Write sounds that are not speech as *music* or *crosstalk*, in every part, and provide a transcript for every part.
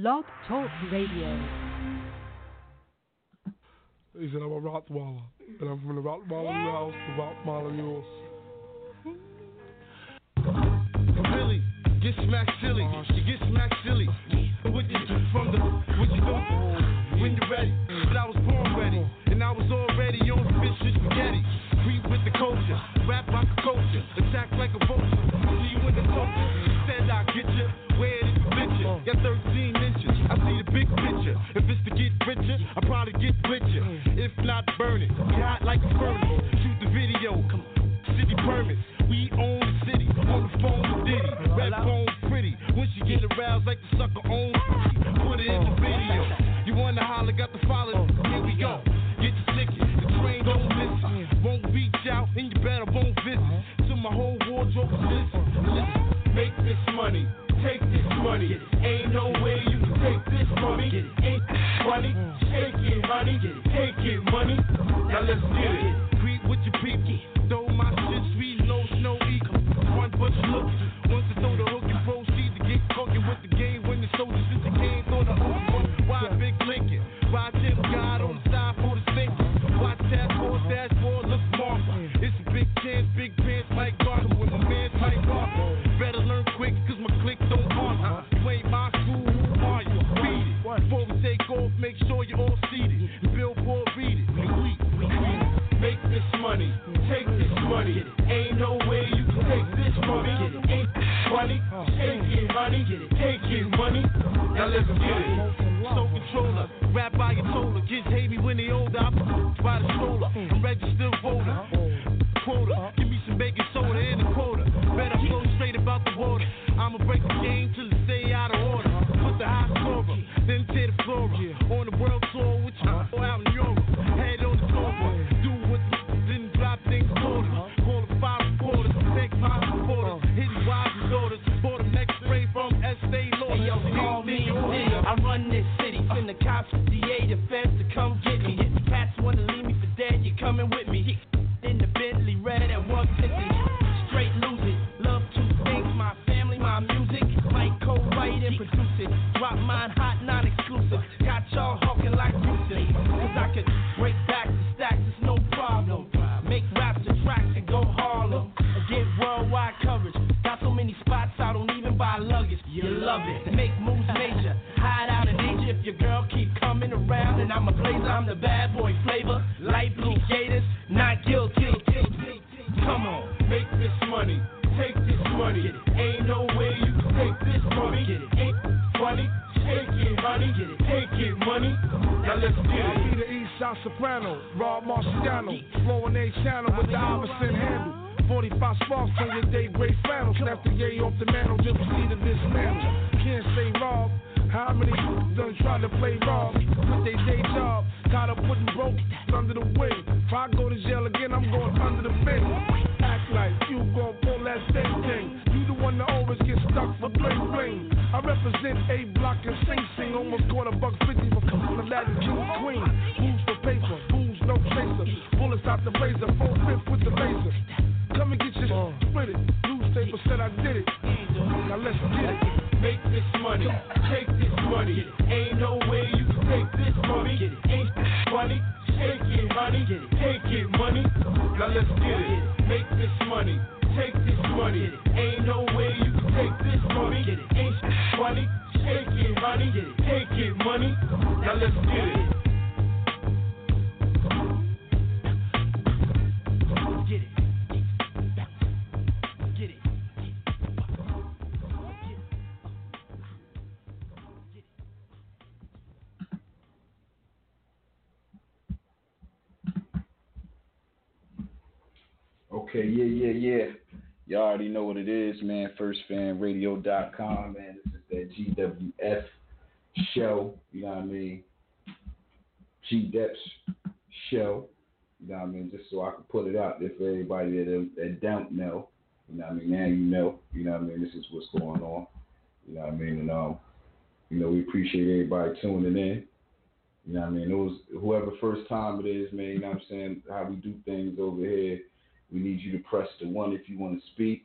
Blog Talk Radio. He said, I'm a Rottweiler. And I'm from the Rottweiler in your house, the Rottweiler in yours. Billy, get smacked silly. You get smacked silly. What you do from the what you do when you're ready. But I was born ready, and I was already on fish and spaghetti. Creep with the culture, rap like a culture, attack like a vulture. See you in the culture. Said I get you, where is the picture? Got 13 big picture. If it's to get richer, I probably get richer. If not, burn it. Hot like a furnace. Shoot the video. Come on. City permits. We own the city. On the phone with Diddy. Red phone pretty. When she get aroused like the sucker own. Put it in the video. You wanna holler, got the follow. Here we go. Get the ticket. The train don't miss. Won't reach out and you better won't visit. To my whole wardrobe. Listen. Make this money. Take this money. Ain't no way you this from me. Ain't money. Take it. Take it, money. Now let's get it. Creep with your peep. All seated. Billboard, read it. We, we, we make this money. Take this money. Ain't no way you can take this me. Ain't funny. Take it, honey. Take it, money. Now let's get it. So controller, rap by your toller. Kids hate me when they older. I'm by the stroller. I'm registered Okay, yeah, yeah, yeah. Y'all already know what it is, man. FirstFamRadio.com, man. This is that GWF show. You know what I mean? G Deps show. You know what I mean? Just so I can put it out there for everybody that, that don't know. You know what I mean? Now you know. You know what I mean? This is what's going on. You know what I mean? And um, you know, we appreciate everybody tuning in. You know what I mean? It was whoever first time it is, man, you know what I'm saying, how we do things over here. We need you to press the one if you want to speak.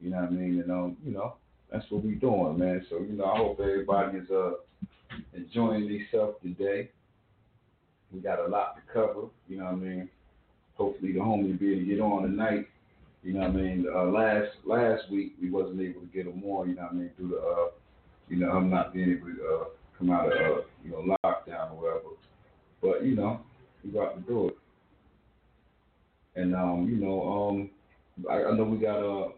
You know what I mean? And um, you know, that's what we doing, man. So, you know, I hope everybody is uh enjoying themselves today. We got a lot to cover, you know what I mean? Hopefully the homie be able to get on tonight. You know what I mean? Uh, last last week we wasn't able to get him on, you know what I mean, due to uh, you know, I'm not being able to uh, come out of uh, you know, lockdown or whatever. But, you know, we got to do it. And um, you know, um I, I know we got a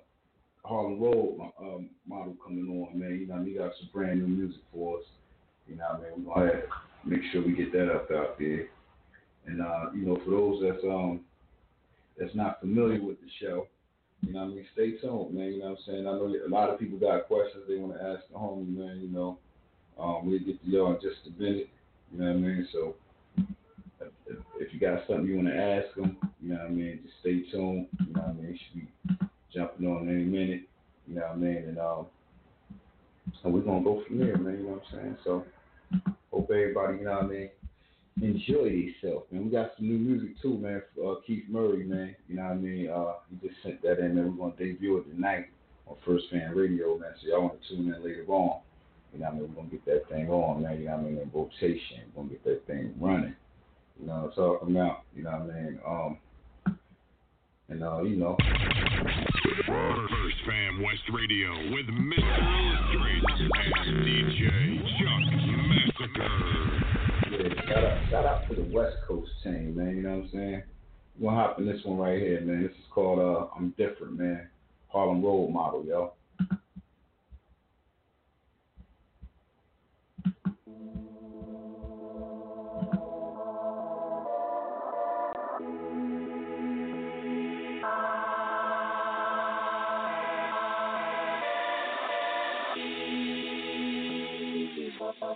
Harlem Road um, model coming on, man. You know, he got some brand new music for us. You know, I mean, we're gonna make sure we get that up out there. And uh, you know, for those that's um that's not familiar with the show, you know, what I mean, stay tuned, man. You know what I'm saying? I know a lot of people got questions they want to ask the homie, man. You know, um, we'll get to y'all in just a minute. You know what I mean? So if, if you got something you want to ask them, you know what I mean, just stay tuned. You know what I mean? Should be jumping on any minute. You know what I mean? And um, so we're gonna go from there, man. You know what I'm saying? So hope everybody, you know what I mean, enjoy yourself, man. We got some new music too, man. For, uh, Keith Murray, man. You know what I mean? Uh, he just sent that in, man. We're gonna debut it tonight on First Fam Radio, man. So y'all want to tune in later on. You know what I mean? We're gonna get that thing on, man. You know what I mean? In rotation. We're gonna get that thing running. You know I'm talking about? You know what I mean? Um, and uh, you know. First Fam West Radio with Mr. Illustrates and DJ Chuck Massacre. Yeah, shout out, shout out to the West Coast team, man. You know what I'm saying? We're gonna hop in this one right here, man. This is called uh, I'm Different, man. Harlem Road Model, yo.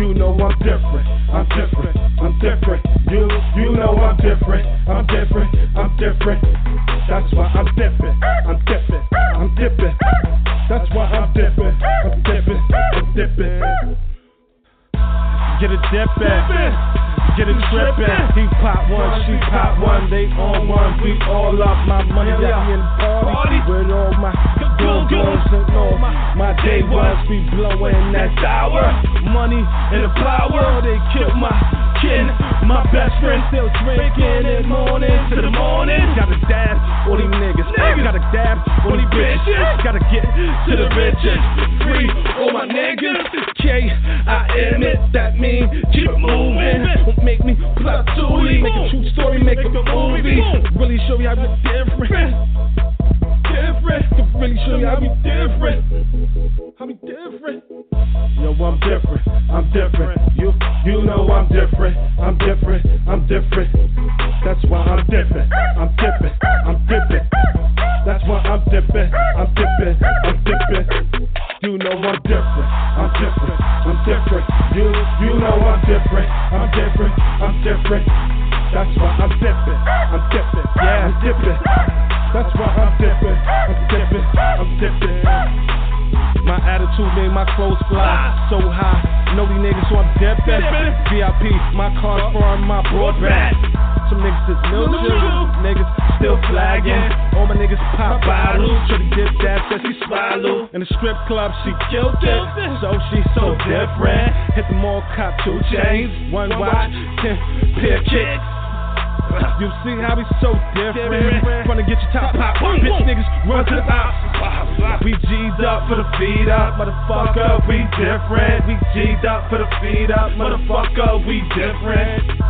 You, know I'm different. I'm different. I'm different. You. You, know I'm different. I'm different. I'm different. That's why I'm different. I'm different. I'm different. That's why I'm different. I'm different. I'm different. Get a dip in. Get a trip in. He pop one, she pop one, they on one. We all up. My money got me in the party with all my go goes and all my day ones. We blowing that sour money and the flower. They killed my my best friend still drinking in morning to the morning. Gotta dab all these niggas. Gotta dab all these bitches. Gotta get to the riches. Free all my niggas. K I M it. That mean keep it moving. Don't make me plot. Make a true story. Make a movie. Really show you how different. Different. To really show you how we different. How we different. Yo, I'm different. I'm different. You, you know I'm different. I'm different. I'm different. She killed it. So she's so different. Hit the mall, cop two chains, one watch, ten pair kicks. You see how we so different. Tryna get your top pop. Bitch niggas run to the ops. We G'd up for the feed up, motherfucker. We different. We G'd up for the feed up, motherfucker. We different.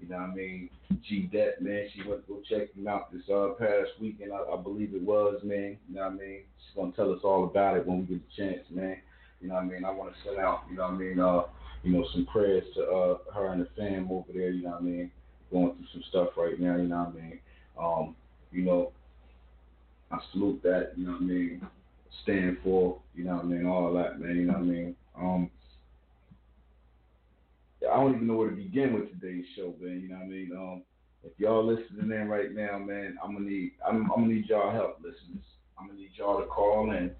You know what I mean? G Dep, man. She went to go check him out this uh, past weekend, I, I believe it was, man. You know what I mean? She's to tell us all about it when we get the chance, man. You know what I mean? I want to send out, you know what I mean, uh, you know, some prayers to uh, her and the fam over there, you know what I mean? Going through some stuff right now, you know what I mean? Um, you know, I salute that, you know what I mean? Stand for, you know what I mean, all that, man, you know what I mean? Um, I don't even know where to begin with today's show, man. You know what I mean? Um, if y'all listening in right now, man, I'm gonna need I'm, I'm gonna need y'all help, listeners. I'm gonna need y'all to call in,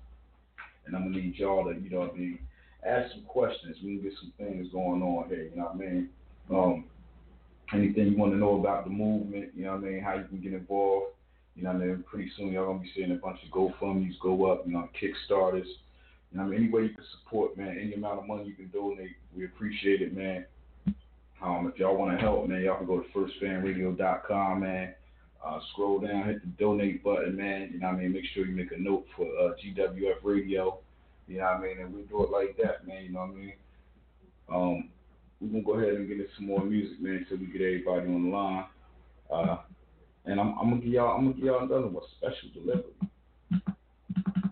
and I'm gonna need y'all to, you know what I mean, ask some questions. We can get some things going on here. You know what I mean? Um, anything you want to know about the movement? You know what I mean? How you can get involved? You know what I mean? Pretty soon y'all gonna be seeing a bunch of GoFundmes go up. You know, Kickstarters. Know I mean? Any way you can support, man. Any amount of money you can donate, we appreciate it, man. Um, if y'all want to help, man, y'all can go to firstfamradio.com, man. Uh, scroll down, hit the donate button, man. You know what I mean? Make sure you make a note for uh, GWF Radio. You know what I mean? And we do it like that, man. You know what I mean? Um, we're to go ahead and get into some more music, man, until we get everybody on the line. Uh, and I'm, I'm to give y'all, I'm to give y'all another one, special delivery.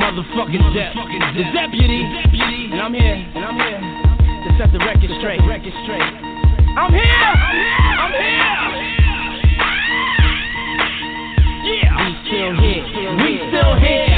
motherfucking Dep, the deputy, and I'm here, and I'm here to set the record straight, record straight. I'm here, I'm here, I'm here. Yeah, we still here, we still here.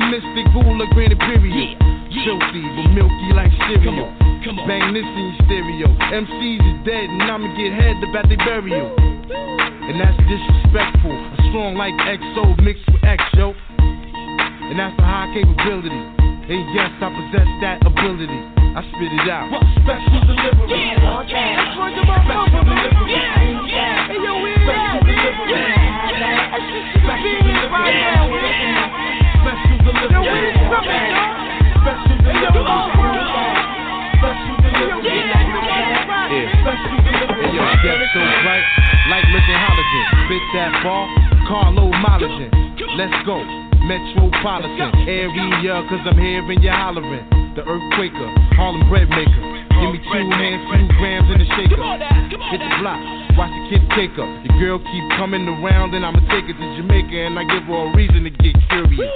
The mystic ruler, granted period. Filthy, but milky like cereal. Bang this in your stereo. MCs is dead and I'ma get head about they burial. And that's disrespectful. I'm strong like XO mixed with X, yo. And that's a high capability. And yes, I possess that ability. I spit it out. Special delivery. Want that. Special delivery. Hey, yo, we in Special delivery. Special delivery. Special Yeah. Special delivery. Yo, step so bright, like halogen. Spit that ball, Carlo. Let's go. Metropolitan area, cause I'm hearing you hollering. The earthquaker, Harlem bread maker. Give me two hands, few grams in the shaker. Hit the block, watch the kid take her. Your girl keep coming around, and I'ma take her to Jamaica, and I give her a reason to get curious.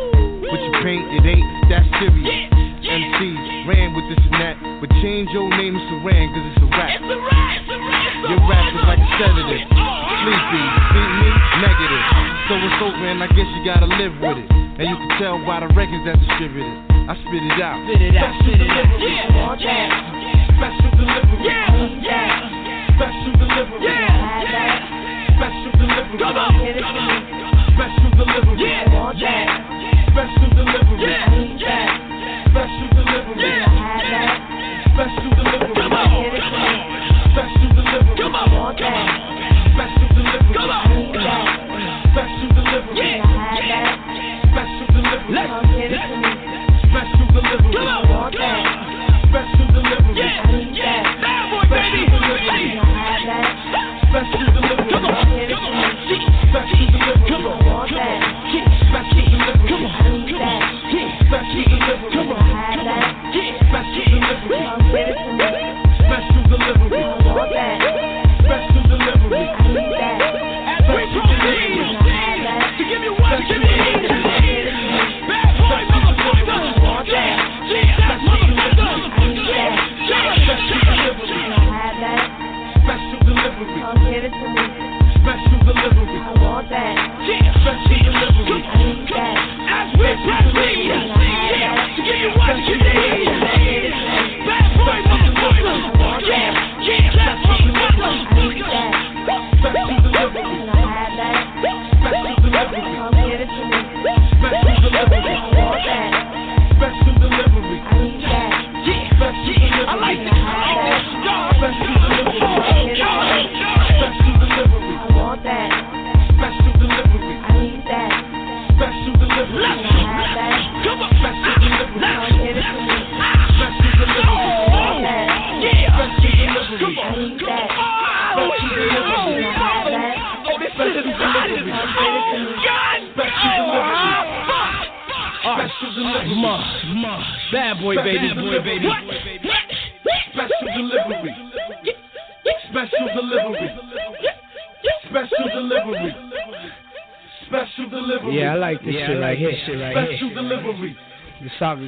What you paint, it ain't that serious. MCs ran with this and that, but change your name to Saran, cause it's a rap. Your rap is like a sedative. Sleepy, see me? Negative. So it's over and I guess you gotta live with it. And you can tell by the records that's distributed. I spit it out. Spit it out, spit it out. Want that. Special delivery. Need that. Special delivery. Have that. Special delivery. Give it to me. Special delivery. Want that. Special delivery. Need that. Special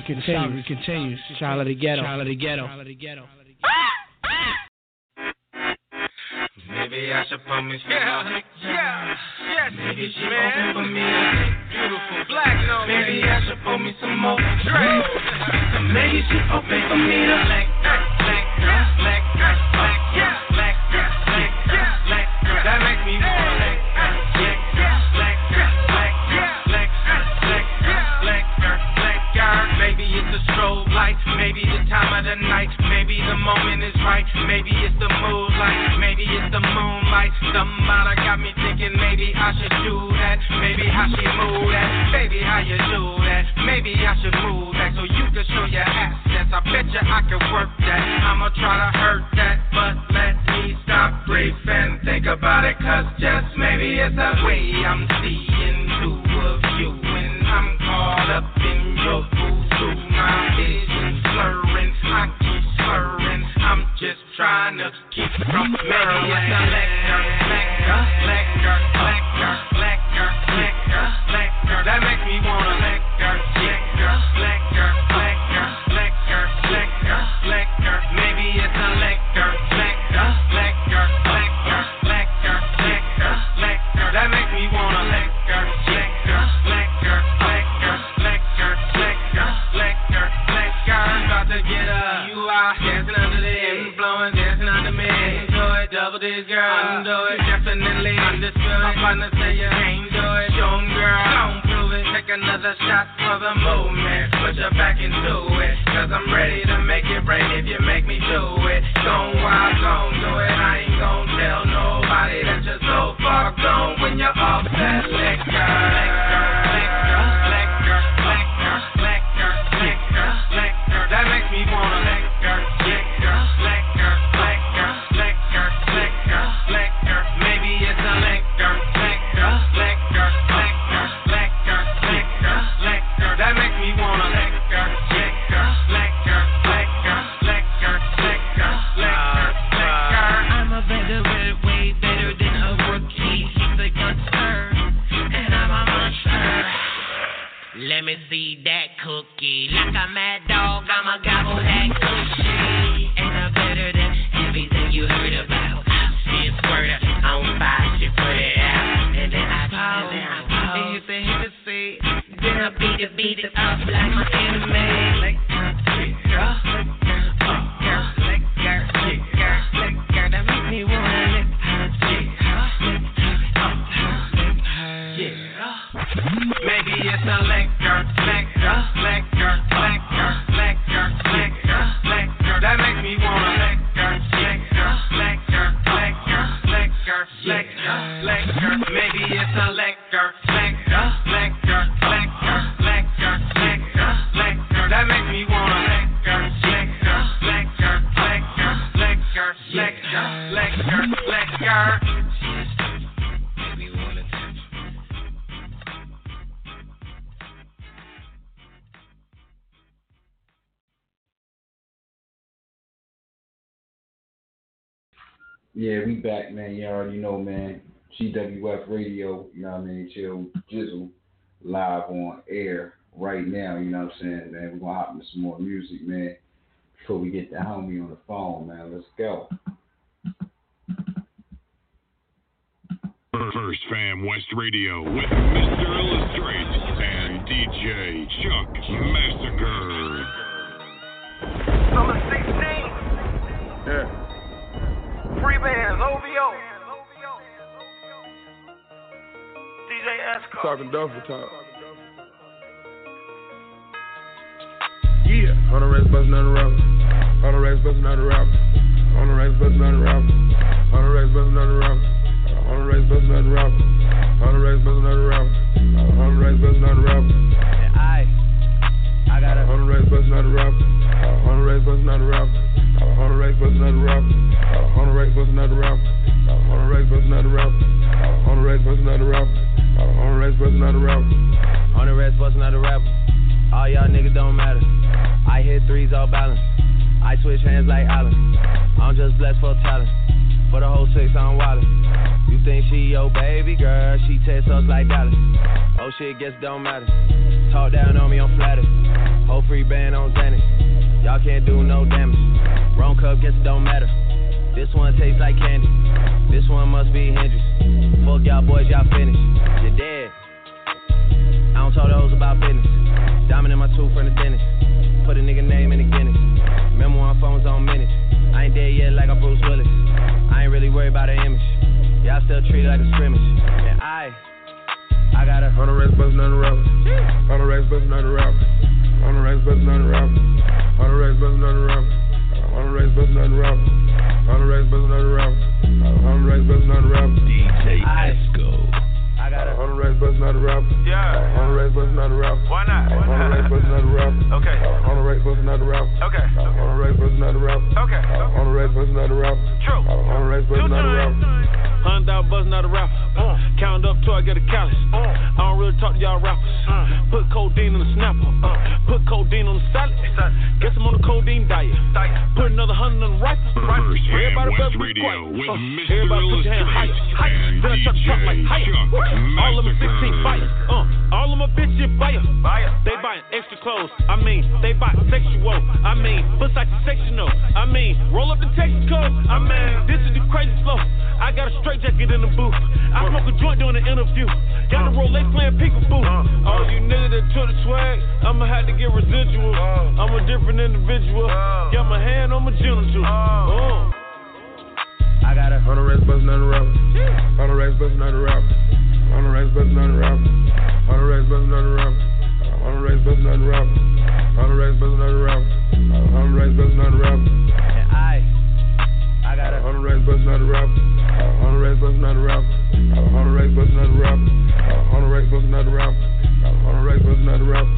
The saga continues. I'ma try to hurt that, but let me stop brief and think about it, cause just maybe it's a way I'm Yeah, we back, man. You already know, man. GWF Radio, you know what I mean? Chill Jizzle live on air right now, you know what I'm saying, man. We're gonna hop into some more music, man. Before we get the homie on the phone, man. Let's go. First Fam West Radio with Mr. Illustrate and DJ Chuck Massacre. Number 16. Yeah. Free bands, OVO. DJ Esco. Talking duffel talk. Yeah. On the racks bustin' out the rapper. On the racks bustin' out the rapper. On the racks bustin' out the rapper. On the racks bustin' out the rapper. On the racks bustin' out the rapper. On the racks bustin' out the rapper. On the racks bustin' out the rapper. And I, I got a On the racks bustin' out the rapper. On the racks bustin' out the rapper. On the racks bustin' out the rapper. On the bustin' out the rapper. On the bustin' out the rapper. On the bustin' out the rapper. On the bustin' out the rapper. On the bustin' out the rapper. All y'all niggas don't matter. I hit threes all balance. I switch hands like Allen. I'm just blessed for talent. For the whole six, I'm wildin'. You think she your baby girl? She tests us like Dallas. Oh shit, guess don't matter. Talk down on me, I'm flattered. Whole free band on Xanax. Y'all can't do no damage. Wrong cup, guess don't matter. This one tastes like candy. This one must be Hendrix. Fuck y'all boys, y'all finished. You're dead. I don't talk to hoes about business. Diamond in my tooth from the dentist. Put a nigga name in the Guinness. Remember when phones on minutes. I ain't dead yet like I'm Bruce Willis. I ain't really worried about the image. Y'all still treat it like a scrimmage. And I, I got a On the racks the rapper. On the racks the rapper. On the racks the rapper. On the racks bustin' out the. On the racks bustin' out the rapper. On the racks bustin' out the rapper. On the racks bustin' out the rapper. DJ I- Esco. I got a On the racks bustin' out rapper. Yeah. On the racks bustin' out rapper. Why not? On the racks bustin' out rapper. Okay. On the racks bustin' out the rapper. Okay. On the racks bustin' out rapper. Okay. On racks bustin' out rapper. True. On the racks bustin' out rapper. Hundred dollar buzzing out a rapper. Uh. Count up till I get a callus. Uh. I don't really talk to y'all rappers. Uh. Put codeine in the snapper. Uh. Put codeine on the salad. Salad. Guess I'm on the codeine diet. Diet. Put another hundred on the rifle. Fam Everybody better be quiet. Uh, Mr. Everybody put your hand higher. Higher. Then I start to talk like higher. All of my 16 Massacre. fire. Uh, all of my bitches fire. Fire. They buying extra clothes. I mean, they buy sexual. I mean, Versace sectional. I mean, roll up the Texas code. I mean, this is the crazy flow. I got a straight jacket in the booth. I smoke a joint during the interview. Got the Rolex playing peekaboo. Uh. All you niggas that took the swag, I'ma have to get residual. Uh. I'm a different individual. Uh. Got my hand on my genital. Uh. Hundred racks bustin' out the rapper. Hundred racks bustin' out the rapper. Hundred racks bustin' out the rapper. Hundred racks bustin' out the rapper. Hundred racks bustin' out the rapper. Hundred racks but out the rapper. Hundred racks bustin' out the rapper. And I, I racks out the rapper. Racks out the rapper. Racks out the rapper. Racks out the rapper.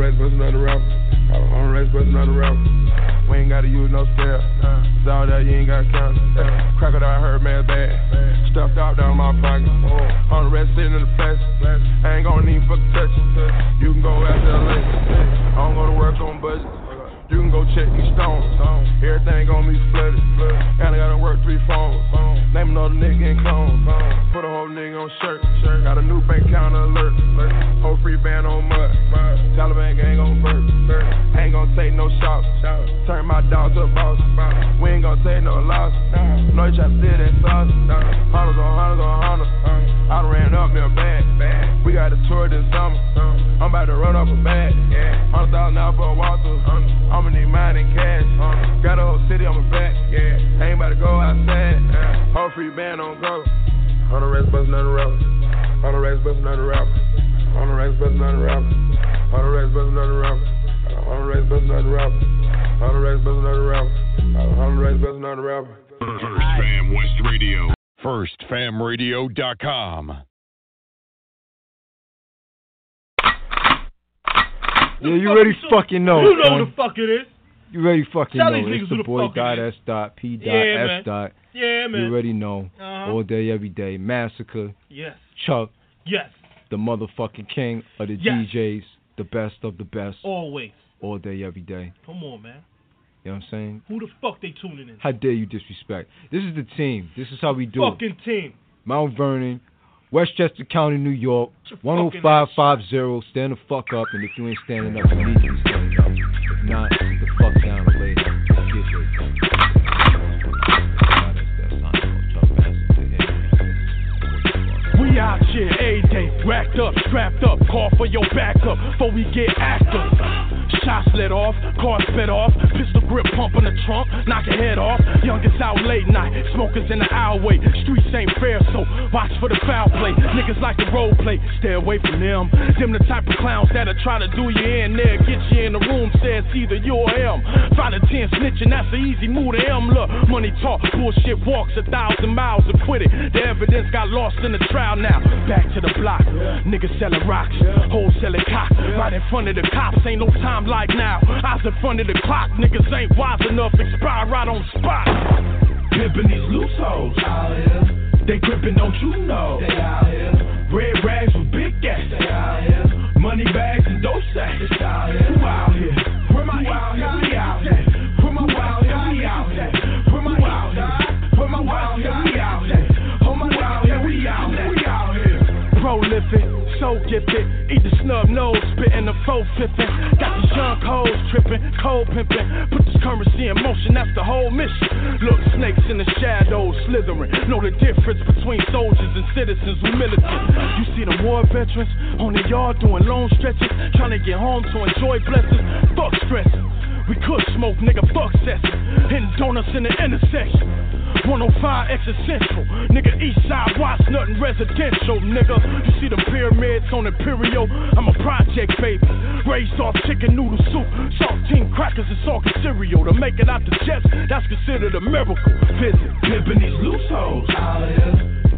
Racks out the rapper. The racks out the rapper. We ain't gotta use no step. It's that you ain't gotta count. Crocodile hurt man bad. Stuffed out down my pocket. Hundred racks sitting in the plastic. I ain't gonna need fucking touch. You can go. I work on. You can go check these stones. Everything gonna be flooded. And I gotta work three phones. Name another nigga in clones. Put a whole nigga on shirt. Got a new bank account alert. Whole free band on mud. Taliban gang on vert. Ain't gonna take no shots. Turn my dog to boss. We ain't gonna take no loss. No, you try to steal that sauce. Hunters on hunters on hunters. I ran up me a bag. We got a tour this summer. I'm about to run up a bag. Hundred thousand out for a walkthrough. I'ma need mine in cash. Uh. Got a whole city on my back. Yeah. Ain't about to go outside. Uh. Whole free band on go. Hundred racks bustin' out the rapper. Hundred racks bustin' out the rapper. Hundred racks bustin' out the rapper. Hundred racks bustin' out the rapper. Hundred racks bustin' out the rapper. Hundred racks bustin' out the rapper. Hundred racks bustin' out the rapper. First Fam West Radio. FirstFamRadio.com. Yeah, you already *laughs* fucking know. You know who the fuck it is. You already fucking Tell know. It's the the boy dot. S dot P dot Yeah, S dot. Yeah, man. You already know. Uh-huh. All day, every day. Massacre. Yes. Chuck. Yes. The motherfucking king of the Yes. DJs. The best of the best. Always. All day, every day. Come on, man. You know what I'm saying? Who the fuck they tuning in? How dare you disrespect? This is the team. This is how we do it. Fucking team. Mount Vernon, Westchester County, New York, your fucking 10550. Stand the fuck up, and if you ain't standing up, immediately stand up. If not, the fuck down We here every day, racked up, strapped up, call for your backup before we get active. Shots let off, car sped off, pistol grip pump in the trunk, knock your head off. Youngest out late night, smokers in the alleyway. Streets ain't fair, so watch for the foul play. Niggas like to role play, stay away from them. Them the type of clowns that'll try to do you in there, get you in the room, says either you or him. Find a 10 snitching, that's an easy move to him. Look, money talk, bullshit walks a thousand miles and quit it. The evidence got lost in the trial now. Back to the block, niggas selling rocks, hoes selling cock. Right in front of the cops, ain't no time like now. Eyes in front of the clock, niggas ain't wise enough, expire right on spot. Pimpin' these loose hoes. They grippin', don't you know? They out here. Red rags with big gas. They out here. Money bags and dope sacks. It's out here. Who out here? Where my out here? We out here. Where my out here? We out here. Where my out here? We out here. Prolific, so gifted. Eat the snub nose, spittin' the faux fiffin'. Got these young hoes trippin', cold pimpin'. Put this currency in motion, that's the whole mission. Look, snakes in the shadows, slithering. Know the difference between soldiers and citizens who militant. You see the war veterans on the yard doing long stretches, trying to get home to enjoy blessings. Fuck stressing. We could smoke, nigga, fuck session. Hitting donuts in the intersection. 105 exit central. Nigga, east side, watch nothing residential, nigga. You see the pyramids on Imperial? I'm a project baby. Raised off chicken noodle soup, saltine crackers and salt cereal. To make it out the jets, that's considered a miracle. Visit pimpin' these loose hoes.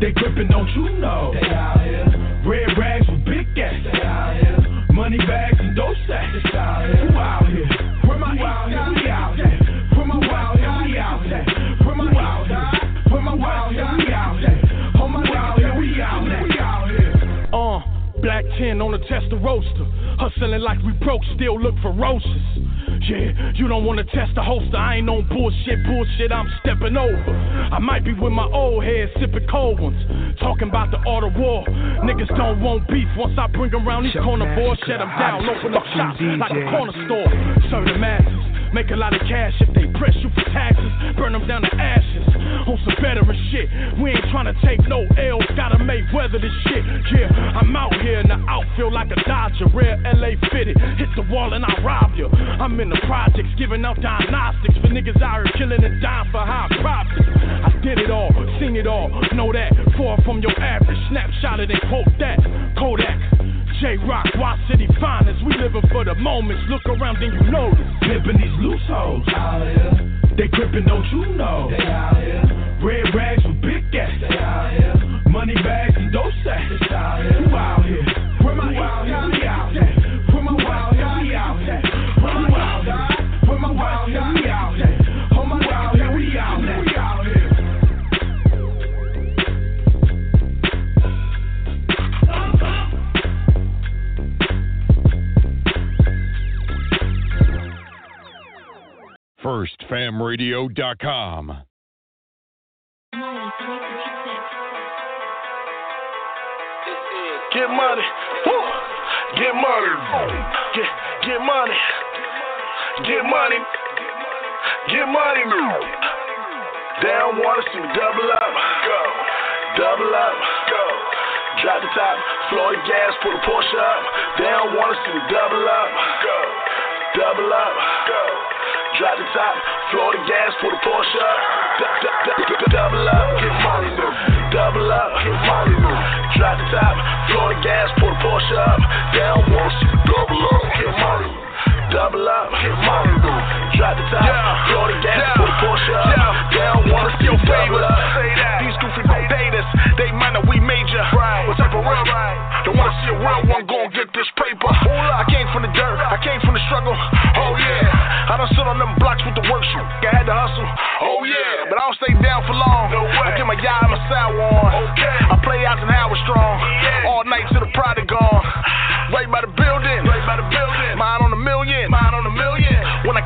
They grippin', don't you know? They out here. Red rags with big gas. They out here. Money bags and dope sacks. It's out here. Who black tin on the tester roaster. Hustling like we broke, still look ferocious. Yeah, you don't wanna test the holster. I ain't on bullshit, bullshit, I'm stepping over. I might be with my old head, sipping cold ones. Talking about the art of war. Niggas don't want beef. Once I bring around these corner boys, shut them down, open up shop like a corner store. Serve the masses. Make a lot of cash if they press you for taxes. Burn them down to ashes. On some veteran shit. We ain't trying to take no L's. Weather this shit. Yeah, I'm out here in the outfield like a Dodger. Rare LA fitted. Hit the wall and I rob you. I'm in the projects giving out diagnostics for niggas out here killing and dying for high profits. I did it all. seen it all. Know that, far from your average. Snapshot it and quote that. Kodak. J Rock, Why City finest. We living for the moments. Look around and you know this. Pimping these loose hoes. Out here. They gripping, don't you know? They out here. Red rags with big gas. They out here. Money bags and dope sacks. It's out. Who out here? Where my out here? Out here. Where my out here? We out here. Where my out? Where my out here? Out here. Oh my out? We out here. We out here. FirstFamRadio.com. Get money. Woo. Get money. Get get money. Get money. Get money. Down water, see me double up. Go. Double up. Go. Drop the top, floor the gas, put a Porsche up. Down water, see me double up. Go. Double up. Go. Drop the top, floor the gas, put a Porsche up. Double up, get money. Double up, get money. Drop the top, floor the gas, put the Porsche up. Down see me double up, get money. Double up, get money. Drop the top, floor the gas, put the Porsche up. Down water, see me double up. These goofy potatoes, they might not we major. What type of real? Right. Don't wanna see a real one gon' get this paper. I came from the dirt, I came from the struggle. Oh yeah, I done stood on them blocks with the work shoot. I had to hustle. Oh yeah, but I don't stay down for long. No way. I get my yah and my sour on. Okay. I play out and Howard strong. Yeah. All night till the product gone. *sighs* Right by the building. Right by the building. Mine on a million. Mine on a million. When I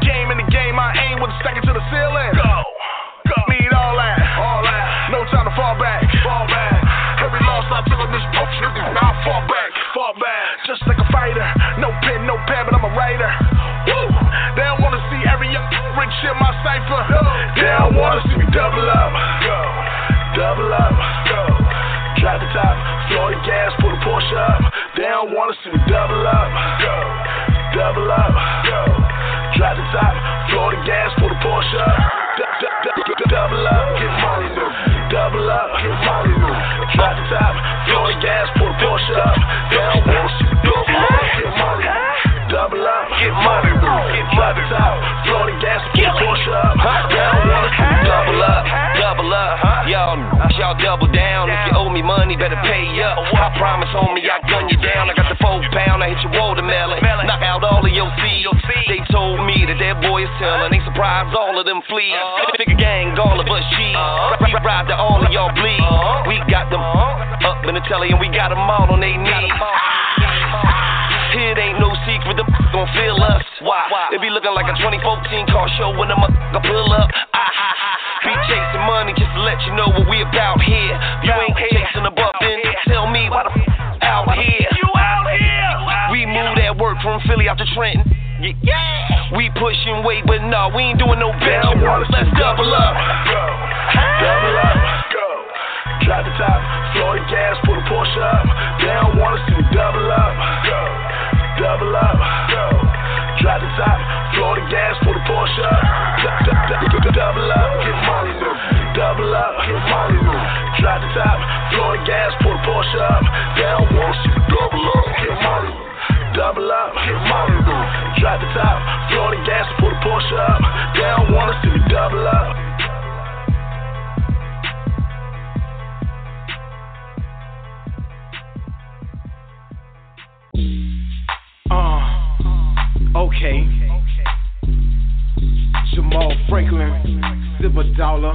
Silver Dollar,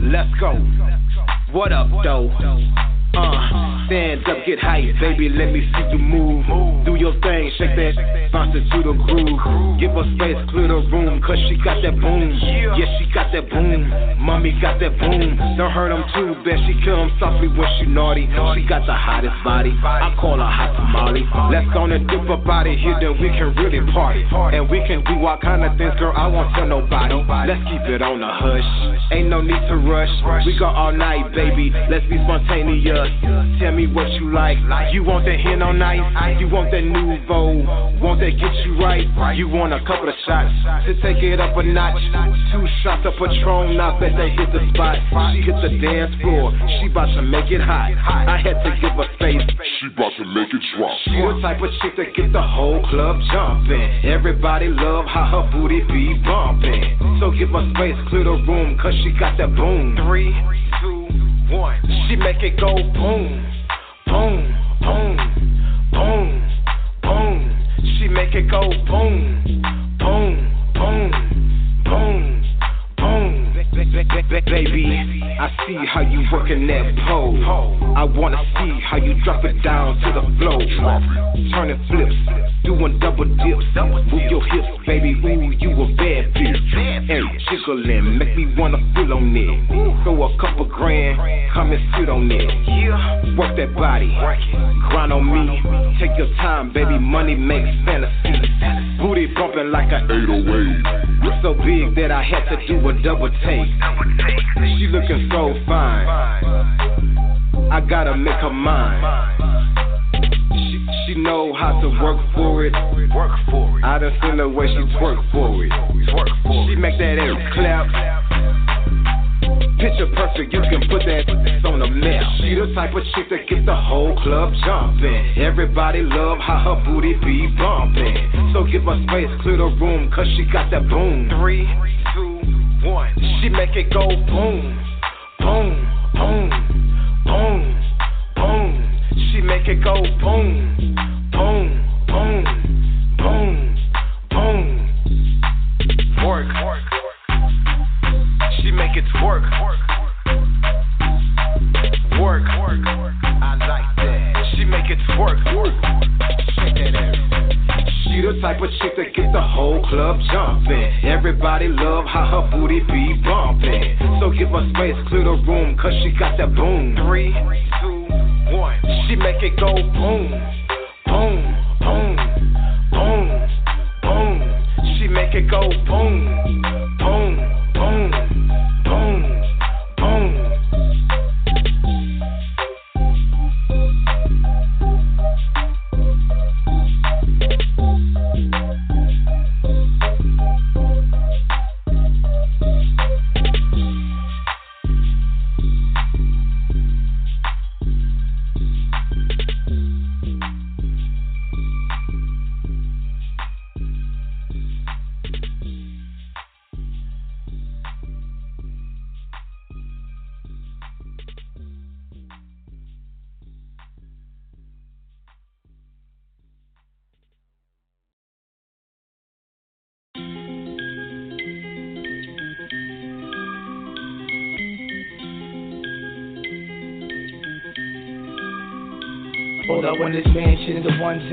let's go. What up, though? Uh, stand up, get hype, baby, let me see you move. Do your thing, shake that, bounce it to the groove. Give her space, clear the room, cause she got that boom. Yeah, she got that boom. Mommy got that boom. Don't hurt him too bad, she kill him softly when she naughty. She got the hottest body, I call her hot tamale. Let's go and dip up out here, then we can really party. And we can do all kind of things, girl, I won't tell nobody. Let's keep it on the hush, ain't no need to rush. We go all night, baby, let's be spontaneous. Tell me what you like. You want that hen on ice? You want that nouveau? Want that get you right? You want a couple of shots to take it up a notch? Two shots of Patron, I bet they hit the spot. She hit the dance floor. She bout to make it hot. I had to give her face. She bout to make it drop. She the type of chick that get the whole club jumping. Everybody love how her booty be bumping. So give her space, clear the room, cause she got that boom. Three, two, one. She make it go boom, boom, boom, boom, boom. She make it go boom, boom, boom, boom, boom. Baby, I see how you working that pole. I wanna see how you drop it down to the floor. Turning flips, doing double dips. Move your hips, baby. Ooh, you a bad bitch. Hey, jiggling, make me wanna feel on it. Throw a couple grand, come and sit on it. Work that body, grind on me. Take your time, baby. Money makes fantasy. Booty bumping like a 808. So big that I had to do a double take. She looking so fine. I gotta make her mine. She, she know how to work for it. Work for it. I done seen the way she twerk for it. Twerk for it. She make that ass clap. Picture perfect, you can put that on the map. She the type of chick that get the whole club jumping. Everybody love how her booty be bumping. So give her space, clear the room, cause she got that boom. Three, two. She make it go boom, boom, boom, boom, boom. She make it go boom, boom, boom, boom, boom. Work. She make it work, work, work. I like that. She make it work, work. Shake that. She the type of chick that get the whole club jumping. Love how her booty be bumping. So give her space, clear the room, cause she got that boom. Three, two, one. She make it go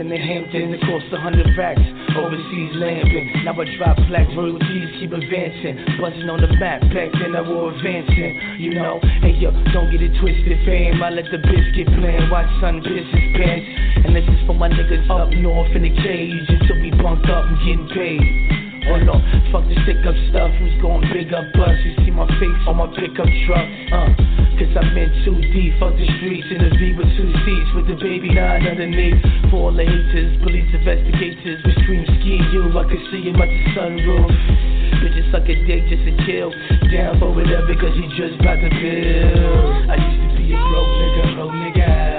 in the Hamptons, it cost a hundred racks. Overseas lamping, now I drop black royalties, keep advancing. Buzzing on the map, back then I was advancing. You know, hey yo, don't get it twisted, fam. I let the biscuit plan, watch sun piss his pants. And this is for my niggas up north in the cage, until we bunked up and getting paid. Hold on, fuck the stick up stuff, who's going big up bus? You see my face on my pickup truck, uh. Cause I'm in too deep, fuck the streets in a V with two seats with the baby nine underneath. For all the haters, police investigators, we scream ski you, I can see him at the sunroof. Bitches suck a dick just to kill, down for whatever cause you just about to build. I used to be a broke nigga, broke nigga.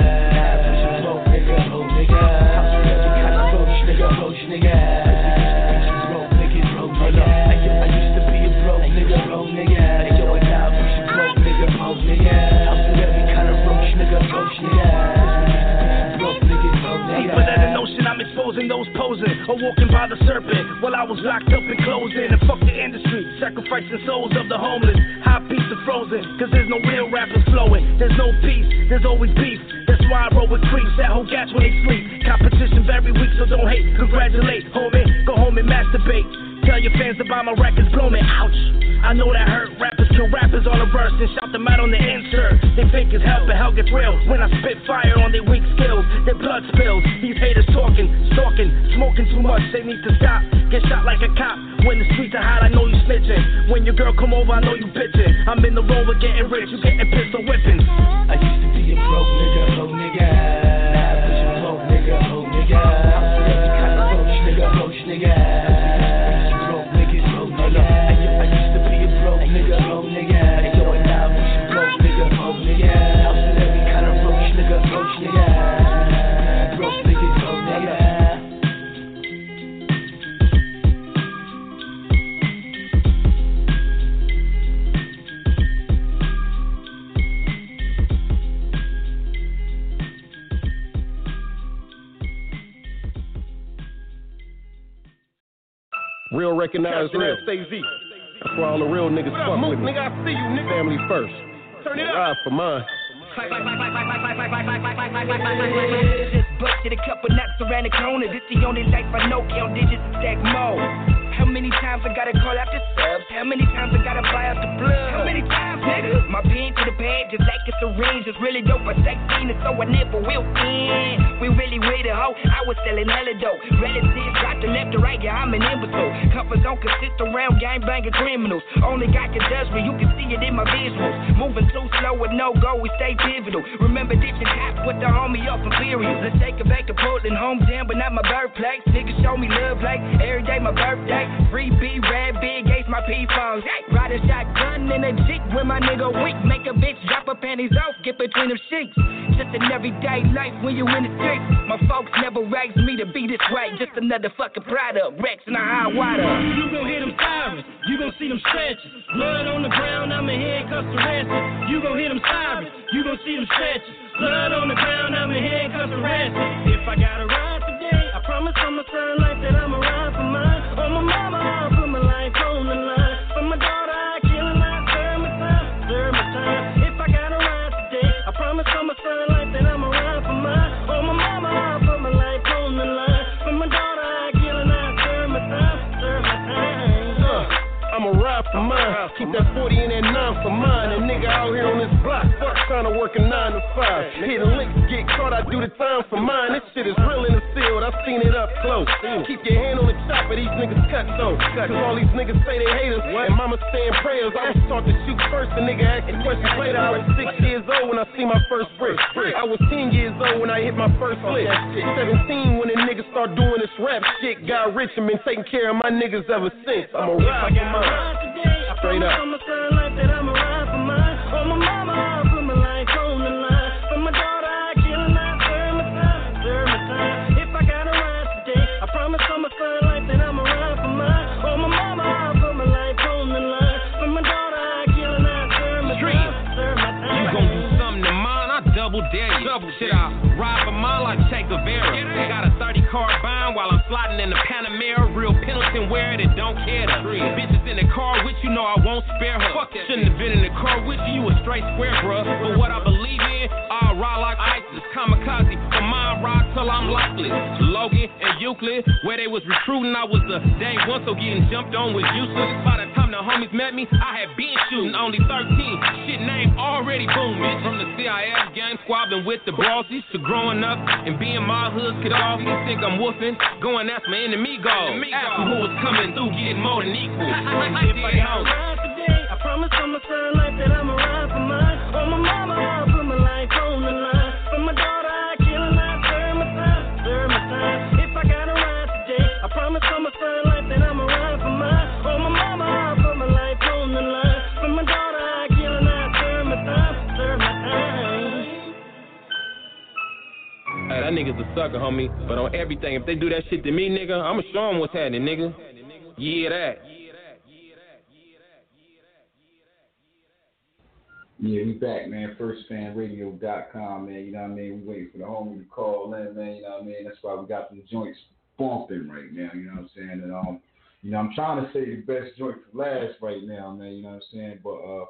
Posing or walking by the serpent while I was locked up and closing. And fuck the industry, sacrificing souls of the homeless. High pizza frozen, cause there's no real rappers flowing. There's no peace, there's always beef. That's why I roll with creeps that hold gas when they sleep. Competition very weak, so don't hate. Congratulate, homie. Go home and masturbate. Tell your fans about my records blooming. Ouch. I know that hurt. Rappers kill rappers on the verse and shout them out on the insert. They fake as hell, but hell gets real when I spit fire on their weak skills. Their blood spills. These haters talking, stalking, smoking too much. They need to stop. Get shot like a cop. When the streets are hot, I know you snitching. When your girl come over, I know you bitching. I'm in the road with getting rich. You getting pistol whipping. I used to be a broke nigga, broke nigga. Now I'm a broke nigga, broke nigga. I'm a broke nigga, broke nigga. Real recognize real. Stay Z. That's why all the real niggas What fuck Mook? with me. Nigga, I see you, nigga. Family first. Turn it up. Ride for mine. Just busted a couple nuts around the corner. This the only life I know. Count digits and stack more. How many times I gotta call out the subs? How many times I gotta buy out the blood? How many times, nigga? My pen to the pad just like it's a syringe. It's really dope. I seen it, so I never will end. We really with it, ho. I was selling hella dope. Relatives got to left to right, yeah, I'm an imbecile. Comfort zone consist around gang banging criminals. Only God can judge me, you can see it in my visuals. Moving too slow with no go, we stay pivotal. Remember ditching cops with the homie off Imperial. Let's take it back to Portland, hometown, but not my birthplace. Niggas show me love like every day my birthday. Free B, red, big H, my P phones. Ride a shotgun in a Jeep with my nigga weak. Make a bitch drop her panties off, get between them sheets. Just an everyday life when you in the streets. My folks never raised me to be this way. Just another fucking product. Rex and a high water. You gon' hear them sirens, you gon' see them stretches. Blood on the ground, I'm in handcuffs arrested. You gon' hear them sirens, you gon' see them stretches. Blood on the ground, I'm in handcuffs arrested. If I gotta ride today, I promise my son life that I'ma ride for mine. On my mama, Keep that 40 and that 9 for mine. And nigga out here on this block, fuck trying to work a 9 to 5. Hit a lick, get caught, I do the time for mine. This shit is real in the field, I seen it up close. Keep your hand on the chopper, these niggas cut though. Cause all these niggas say they hate us. And mama saying prayers. I was taught to shoot first, the nigga asking questions later. I was 6 years old when I see my first brick. I was 10 years old when I hit my first flip. 17 when the niggas start doing this rap shit. Got rich and been taking care of my niggas ever since. I'ma ride for mine. Straight up. On my son life that I'ma ride for mine. On my mama, straight square, bruh. But what I believe in, I ride like ISIS. Kamikaze, for mine, ride till I'm lifeless. Logan and Euclid, where they was recruiting, I was the day one, so getting jumped on was useless. By the time the homies met me, I had been shooting, only 13. Shit name already booming. From the CIF squabbling with the bosses to growing up and being my hood kid off. You think I'm woofing? Going after my enemy goal. Ask who was coming through, getting more than equal. If I gotta ride today, I promise on my son life that I'ma ride for mine. On my mama, I'll put my life on that nigga's a sucker, homie. But on everything, if they do that shit to me, nigga, I'ma show 'em what's happening, nigga. Yeah, that. Yeah. Yeah, that. Yeah, we back, man. FirstFamRadio.com, man. You know what I mean? We waiting for the homie to call in, man. You know what I mean? That's why we got them joints bumping right now. You know what I'm saying? And um, you know, I'm trying to say the best joint for last right now, man. You know what I'm saying? But uh,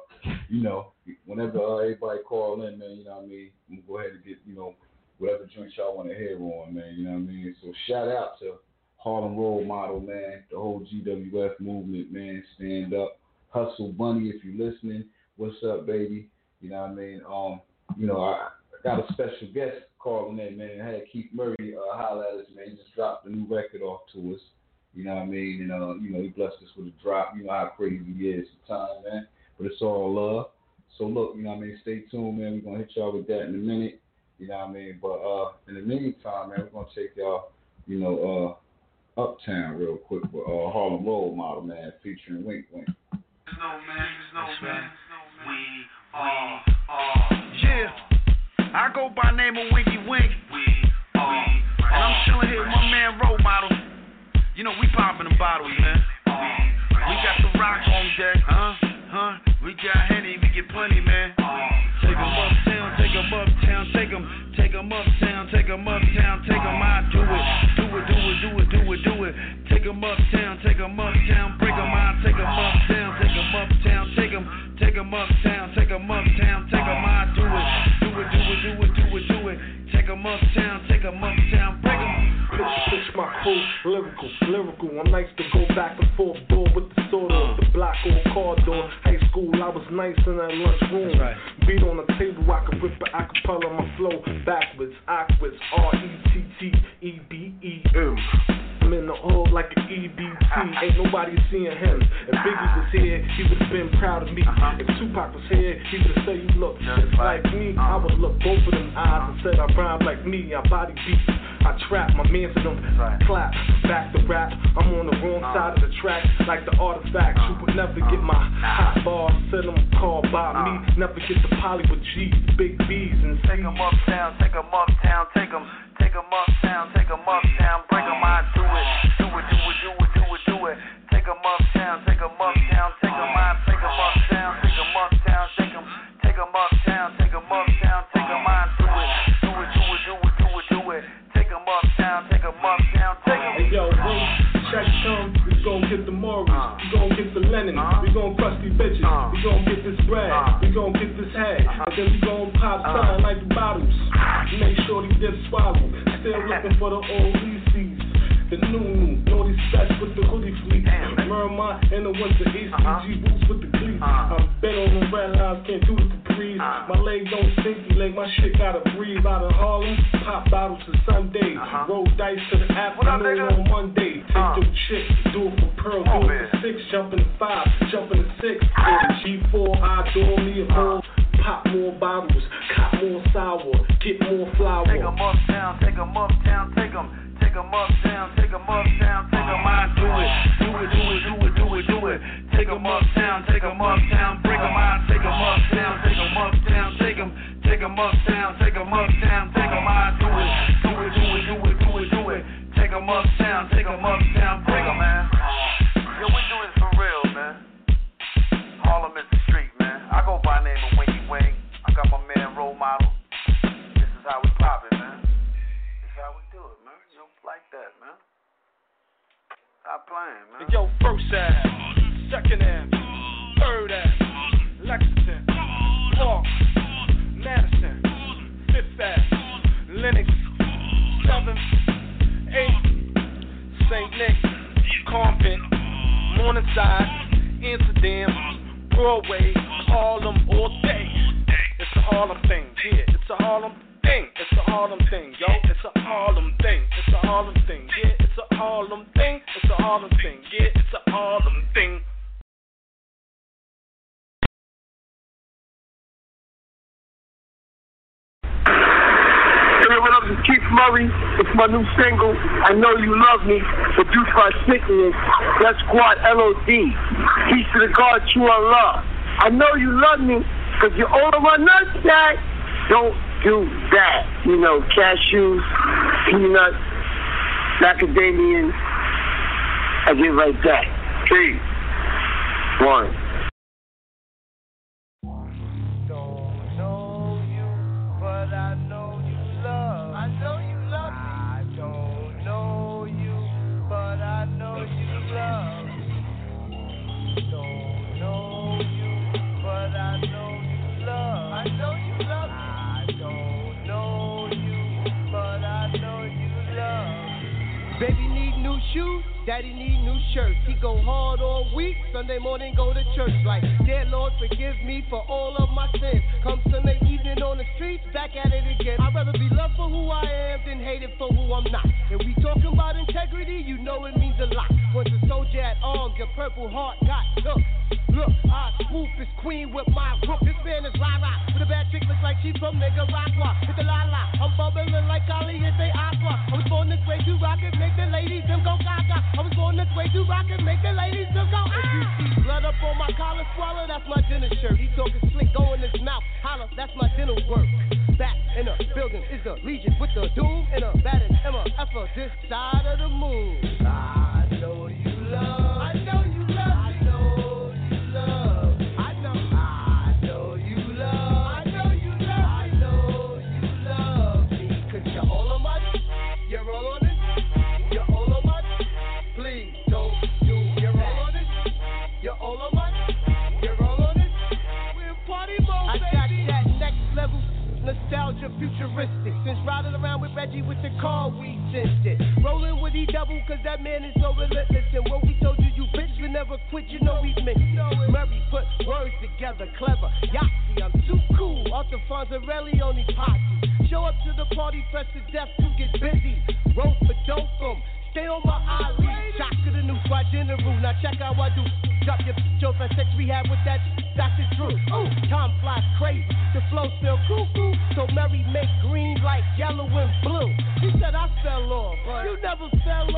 you know, whenever uh, everybody call in, man, you know what I mean? I'm gonna go ahead and get you know whatever joint y'all want to hear on, man. You know what I mean? So shout out to Harlem Role Model, man. The whole GWF movement, man. Stand up, hustle, bunny. If you're listening, what's up, baby? You know what I mean? Um, you know, I got a special guest calling in, man. I had Keith Murray uh, holler at us, man. He just dropped a new record off to us. You know what I mean? And uh, you know, he blessed us with a drop. You know how crazy he is sometimes, man. But it's all love. So look, you know what I mean? Stay tuned, man. We're gonna hit y'all with that in a minute. You know what I mean? But uh, in the meantime, man, we're gonna take y'all, you know, uh, uptown real quick with uh, Harlem Role Model, man, featuring Wink Wink. No man, no man. We are, are. Yeah. I go by name of Winky Wink. We are. And I'm chilling here with my man Role Model. You know, we popping them bottles, man. We got the rock on deck, huh? Huh? We got Henny, we get plenty, man. Take em up town, take em up town, take 'em uptown, take 'em uptown, take 'em, take 'em uptown, take 'em uptown, take 'em. I do it, do it, do it, do it, do it, do it. Take 'em uptown, take 'em uptown, break 'em. I take em up town, take em up town, take 'em uptown, take 'em uptown, take 'em, take 'em uptown, take 'em uptown, take 'em. I do it, do it, do it, do it, do it, do it. Take 'em uptown, take 'em uptown, break 'em. Pitch, my crew, lyrical, lyrical. I'm nice to go back and forth, ball with the sword off the block on car door. High school, I was nice in that lunchroom. Beat on the table, I could rip an acapella my flow backwards, backwards. R E T T E B E M. I'm in the hood like an EBT. Ain't nobody seeing him. If Biggie was here, he would have been proud of me. Uh-huh. If Tupac was here, he would have said you look just like me. I would look both of them eyes and said I rhyme like me. I body beats. I trap, my mans in them clap, back to rap. I'm on the wrong uh-huh. side of the track, like the artifacts. You would never get uh-huh. my hot bars, send them called by me. Never get the poly with G, big B's and C's. Take Take 'em uptown, take 'em uptown, take 'em, take 'em uptown, take 'em uptown, break 'em. It. Take 'em uptown, take 'em uptown, take 'em. I take 'em uptown, take 'em uptown, take 'em, take 'em uptown, take 'em uptown, take do it, do it, do it, do it, do it, do it. Take 'em uptown, take 'em uptown, take. Hey yo, when check come, we gon' get the Morris, we gon' get the Lennon, we gon' crush these bitches, we gon' get this bread, we gon' get this head, and then we gon' pop something like the bottles. Make sure these dips swallow. Still looking for the old Reese's. The new new, naughty sets with the hoodie fleece. Merma in the winter, HCG boots with the cleats. I'm bent on the red lines, can't do the capris. My leg don't stinky, like my shit gotta breathe. Out of Harlem, pop bottles to Sunday. Roll dice to the afternoon on Monday. Take your chick, do it for Pearl, do it for six, jump in the five, jump in the six. G4, I adore me a more. Pop more bottles, cop more sour, get more flour. Take a mug down, take a mug down, take 'em uptown, take 'em uptown, take 'em, take 'em uptown, take 'em uptown, take 'em. I do it, do it, do it, do it, do it, do it. Take 'em uptown, take 'em uptown, break 'em. I take 'em uptown, take 'em uptown, take 'em, take 'em uptown, take 'em uptown, take 'em. I do it, do it, do it, do it, do it, do it. Take 'em uptown, take 'em uptown, Playing, man. Yo, first Ave, second Ave, third Ave, Lexington, Park, Madison, Fifth Ave, Lenox, Seventh, Eighth, St. Nick, Compton, Morningside, Amsterdam, Broadway, Harlem all day. It's a Harlem thing, yeah. It's a Harlem thing. It's a Harlem thing, yo. It's a Harlem thing. It's a Harlem thing, yeah. It's a Harlem thing. It's a Harlem thing, yeah. It's a Harlem thing. Hey, what up? Is Keith Murray. It's my new single, I Know You Love Me, produced by Sickness. That's Squad LOD. Peace to the God, true and love. I know you love me, because you're over my nutsack. Don't do that. You know, cashews, peanuts, macadamian. I get right back. Three, One. Daddy need new shirts. He go hard all week, Sunday morning go to church. Like, dear Lord, forgive me for all of my sins. Come Sunday evening on the streets, back at it again. I'd rather be loved for who I am than hated for who I'm not. And we talking about integrity, you know it means a lot. Once a soldier at arms, your purple heart got took. Look, I swoop is queen with my rook. This man is Lara. With a bad chick looks like she's from Nicaragua. With the la la, I'm bubbling like Ali and they aqua. I was born this way to rock it, make the ladies them go gaga. I was born this way to rock it, make the ladies them go ah. You see blood up on my collar swallow, that's my dinner shirt. He talking slick, go in his mouth, holla, that's my dinner work. Back in the building is the Legion with the doom and a batting Emma effer this side of the moon. I know you love. Nostalgia futuristic. Since riding around with Reggie with the car, we sensed it. Rolling with E double, cause that man is so relentless. And what we told you, you bitch will never quit, you know we meant it. Murray put words together, clever. Yahtzee, I'm too cool. Arthur Fonzarelli on these posse. Show up to the party, press to death to get busy. Roll for dope. Stay on my eyelid. Shock to the squad general. Now check how I do. Drop your joke at sex rehab with that. Dr. Drew. Ooh, time flies crazy. The flow still cuckoo. So Mary make green like yellow and blue. He said I fell off. You never fell off.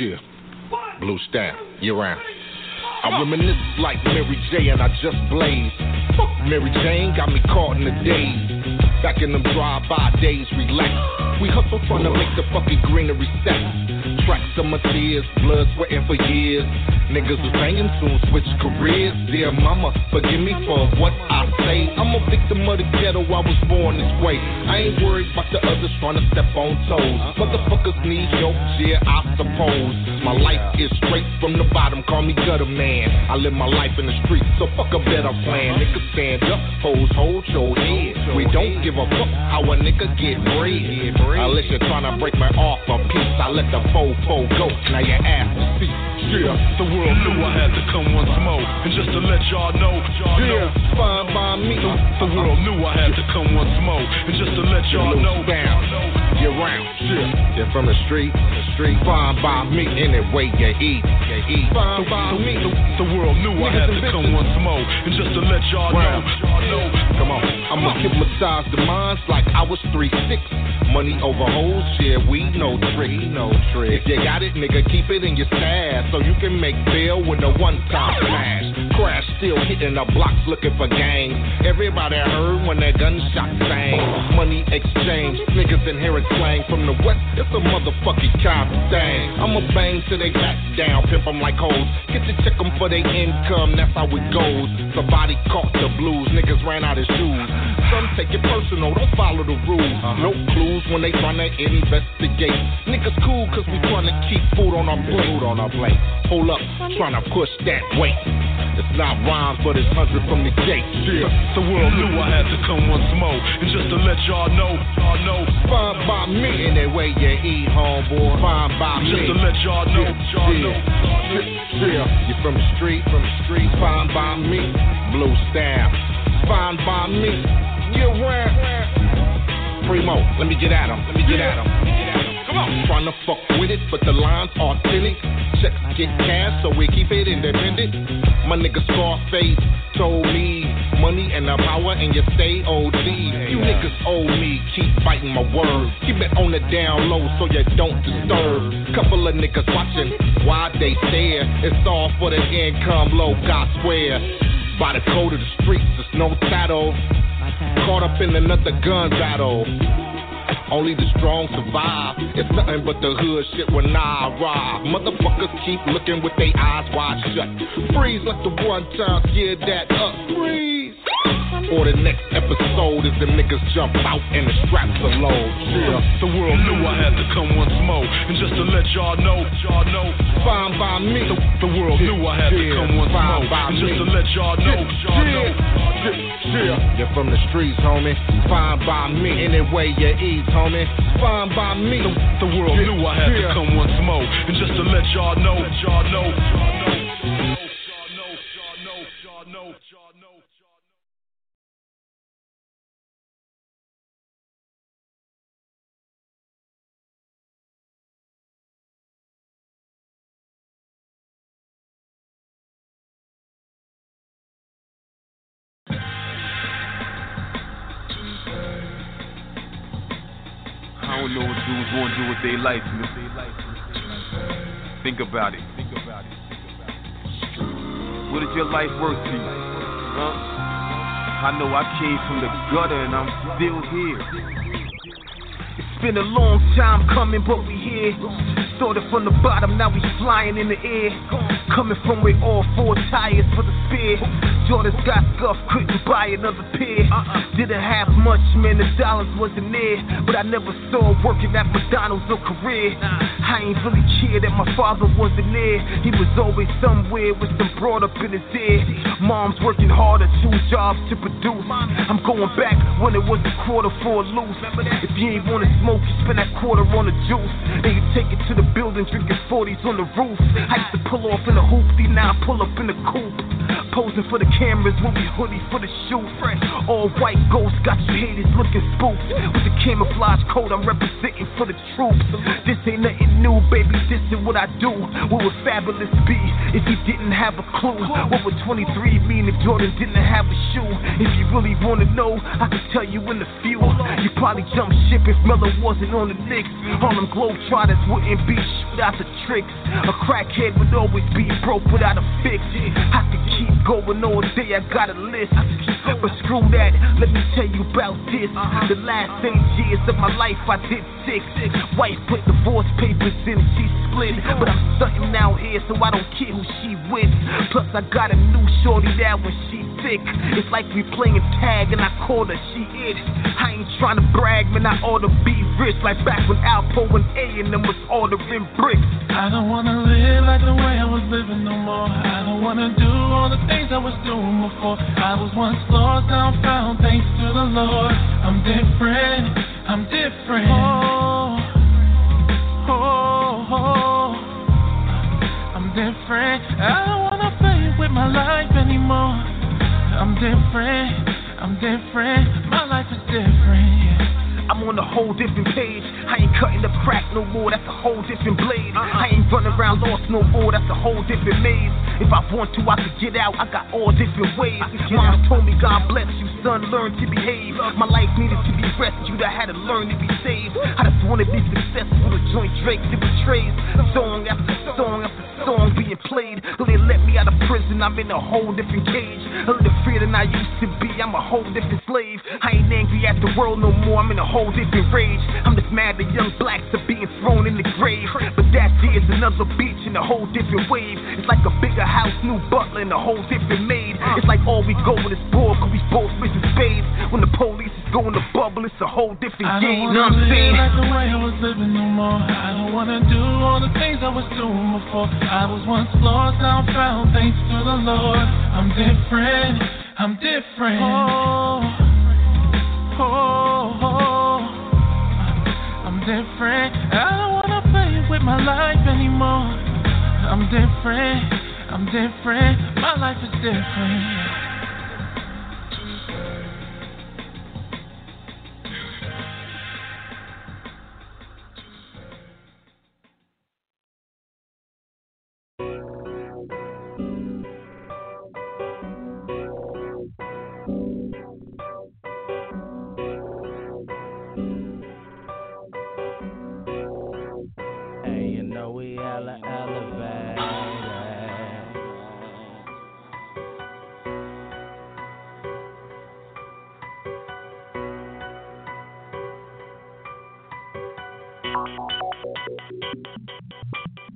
Yeah. Blue Star, year round. I reminisce like Mary J and I just blaze. Mary Jane got me caught in the days. Back in them drive-by days, relax. We hustle trying to make the fucking greenery set. Tracks of my tears, blood sweating for years. Niggas was hanging soon, switch careers. Dear mama, forgive me for what I say. I'm a victim of the ghetto, I was born this way. I ain't worried about the others trying to step on toes. Motherfuckers need help, yeah, I suppose. My life is straight from the bottom, call me gutter man. I live my life in the street, so fuck a better plan. Niggas stand up, hoes hold your head. We don't give a fuck how a nigga get bread. Unless you're trying to break my off a piece, I let the fofo go. Now your ass is see. Yeah, the world knew I had to come once more. And just to let y'all know, y'all know, fine by me. The, the world knew I had to come once more. And just to let y'all know, down, you're round. Yeah. You're from the street, the street. Fine by me, anyway you eat, you eat. Fine by me. the, the world knew I had to come once more. And just to let y'all know, y'all know. Come on, I'ma hypnotize the minds like I was three six. Money over hoes, yeah, we no trick, no trick. If you got it, nigga, keep it in your stash so you can make bail with a one-time pass. Crash still hitting the blocks looking for gangs. Everybody heard when that gunshot sang. Money exchange, niggas inherit slang from the west. It's a motherfucking kind thing. I'ma bang till they back down, pimp 'em like hoes. Get to check 'em for their income, that's how it goes. Somebody caught the blues, niggas ran out of shoes. Some take it personal, don't follow the rules. No clues when they tryna investigate. Niggas cool cause we tryna keep food on our. Food on our plate. Hold up, tryna push that weight. It's not rhymes, but it's hundred from the gate. Yeah, the world knew I had to come once more. And just to let y'all know, y'all know. Fine by me, anyway you eat, homeboy. Fine by me. Just to let y'all know, y'all know. Yeah, yeah. You from the street, from the street. Fine by me, blue staff. Fine by me, you round. Primo, let me get at him. Let me get at him. Trying to fuck with it, but the line's authentic. Checks get cash, so we keep it independent. My nigga Scarface told me money and the power, and you stay OD. You niggas owe me, keep fighting my word. Keep it on the down low so you don't disturb. Couple of niggas watching why they stare. It's all for the income low, God swear. By the code of the streets, there's no title. Caught up in another gun battle. Only the strong survive. It's nothing but the hood shit when I arrive. Motherfuckers keep looking with their eyes wide shut. Freeze like the one time, scared that up. Freeze. Or the next episode is them niggas jump out and the straps are low. Yeah, the world knew I had to come once more. And just to let y'all know, y'all know, fine by me. The, the world knew I had to come once fine more. by And just me. to let y'all know, y'all know. Yeah, you're from the streets, homie. Fine by me. Any way you eat, homie. Fine by me. The, the world knew I had to come once more. And just to let y'all know, y'all know, y'all know. Life, man. Think about it. What is your life worth to you? Huh? I know I came from the gutter and I'm still here. Been a long time coming, but we here. Started from the bottom, now we flying in the air. Coming from with all four tires for the spear. Jordans got scuffed, couldn't buy another pair. Didn't have much, man, the dollars wasn't there. But I never saw working at McDonald's a career. I ain't really care that my father wasn't there. He was always somewhere with some brought up in his ear. Mom's working harder, two jobs to produce. I'm going back when it was a quarter for a loose. If you ain't wanna smoke, you spend that quarter on the juice. Then you take it to the building, drinking 40s on the roof. I used to pull off in a hoopty, now I pull up in the coupe. Posing for the cameras when we hoodie for the shoot. All white ghosts got you haters looking spooked. With the camouflage coat, I'm representing for the troops. This ain't nothing new, baby. This is what I do. What would Fabolous be if he didn't have a clue? What would 23 mean if Jordan didn't have a shoe? If you really wanna know, I can tell you in a few. You probably jump ship if Miller wasn't on the Knicks. All them globetrotters wouldn't be shoot out the tricks. A crackhead would always be broke without a fix. I could keep going all day, I got a list. But screw that, let me tell you about this. The last eight years of my life, I did six. Wife put divorce papers in, she split. But I'm stunting out here, so I don't care who she with. Plus, I got a new shorty that when she thick. It's like we playing tag and I called her, she it. I ain't trying to brag, man, I ought to be rich. Like back when Alpo and A and them was ordering bricks. I don't wanna live like the way I was living no more. I don't wanna do all the things I was doing before. I was once lost, now I'm found, thanks to the Lord. I'm different, I'm different. Oh, I'm different. I don't wanna play with my life anymore. I'm different, I'm different. My life is different. yeah. I'm on a whole different page. I ain't cutting the crack no more, that's a whole different blade. I ain't running around lost no more, that's a whole different maze. If I want to, I could get out, I got all different ways. Mom told me, God bless you, son, learn to behave. My life needed to be rescued, I had to learn to be saved. I just wanna be successful, a joint Drake that betrays. Song after song after song being played. Though they let me out of prison, I'm in a whole different cage. A little freer than I used to be, I'm a whole different slave. I ain't angry at the world no more, I'm in a whole different rage. I'm just mad that young blacks are being thrown in the grave. But that is another beach in a whole different wave. It's like a bigger house, new butler, and a whole different maid. It's like all we go with is bored, cause we both missing spades. When the police is going to bubble, it's a whole different I don't game. wanna I'm live saying? like the way I was living no more. I don't wanna do all the things I was doing before. I was once lost, now I'm found, thanks to the Lord. I'm different, I'm different. Oh, oh, oh. I'm different. I don't wanna play with my life anymore. I'm different, I'm different. My life is different.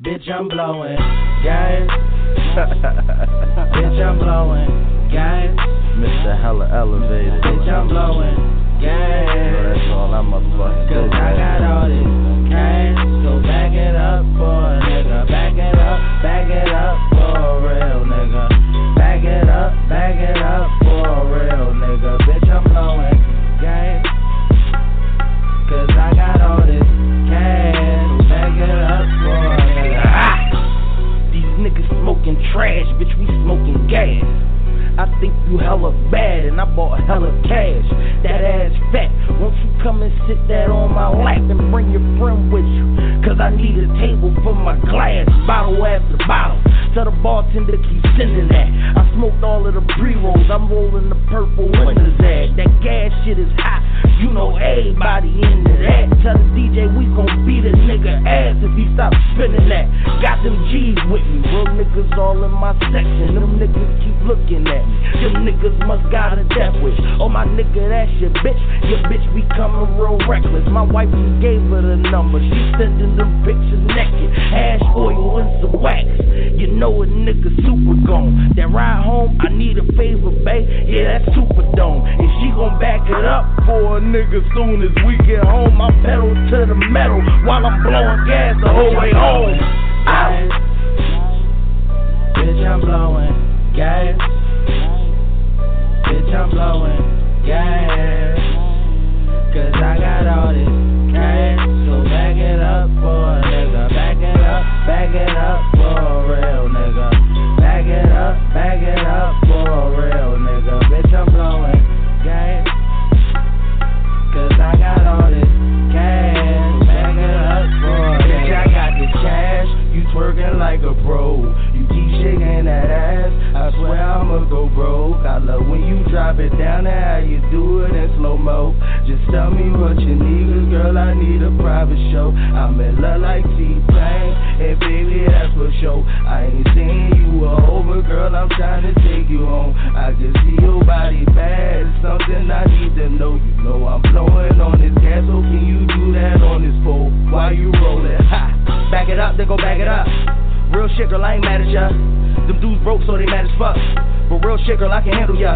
Bitch, I'm blowing gas. *laughs* Bitch, I'm blowing gas. Mr. Hella Elevated. Bitch, I'm blowing gas. So that's all I'm motherfucking Cause I got all this cash. So back it up for a nigga. Back it up, back it up for a real nigga. Back it up, back it up for a real nigga. Trash, bitch, we smoking gas. I think you hella bad and I bought hella cash. That ass fat. Won't you come and sit that on my lap and bring your friend with you? Cause I need a table for my glass, bottle after bottle. Tell the bartender keep sending that. I smoked all of the pre rolls, I'm rolling the purple windows ad. That gas shit is hot, you know everybody into that. Tell the DJ we gon' beat a nigga ass if he stop spinning that. Got them G's with me, real niggas all in my section. Them niggas looking at me. Them niggas must got a death wish. Oh my nigga, that's your bitch. Your bitch be becoming real reckless. My wife just gave her the number. She sending them pictures naked. Ash oil and some wax. You know a nigga super gone. That ride home, I need a favor, babe. Yeah, that's super dome. And she gon' back it up for a nigga soon as we get home. I pedal to the metal while I'm blowing gas the whole way home. Out. Bitch, I'm blowing gas. Bitch, I'm blowing gas. Cause I got all this cash. So back it up for a nigga. Back it up, back it up for a real nigga. Back it up, back it up for a real nigga. Bitch, I'm blowing gas. Cause I got all this cash. Back it up for a Bitch, I got this cash. You twerking like a pro. Shaking that ass. I swear I'ma go broke. I love when you drop it down and how you do it in slow mo. Just tell me what you need, 'cause girl, I need a private show. I'm in love like T-Pain, and baby, that's for sure. I ain't saying you are over, girl, I'm trying to take you home. I can see your body bad, it's something I need to know. You know I'm blowing on this gas, so can you do that on this pole? While you rolling, ha, back it up, then go back it up. Real shit, girl, I ain't mad at ya. Them dudes broke, so they mad as fuck. But real shit, girl, I can handle ya.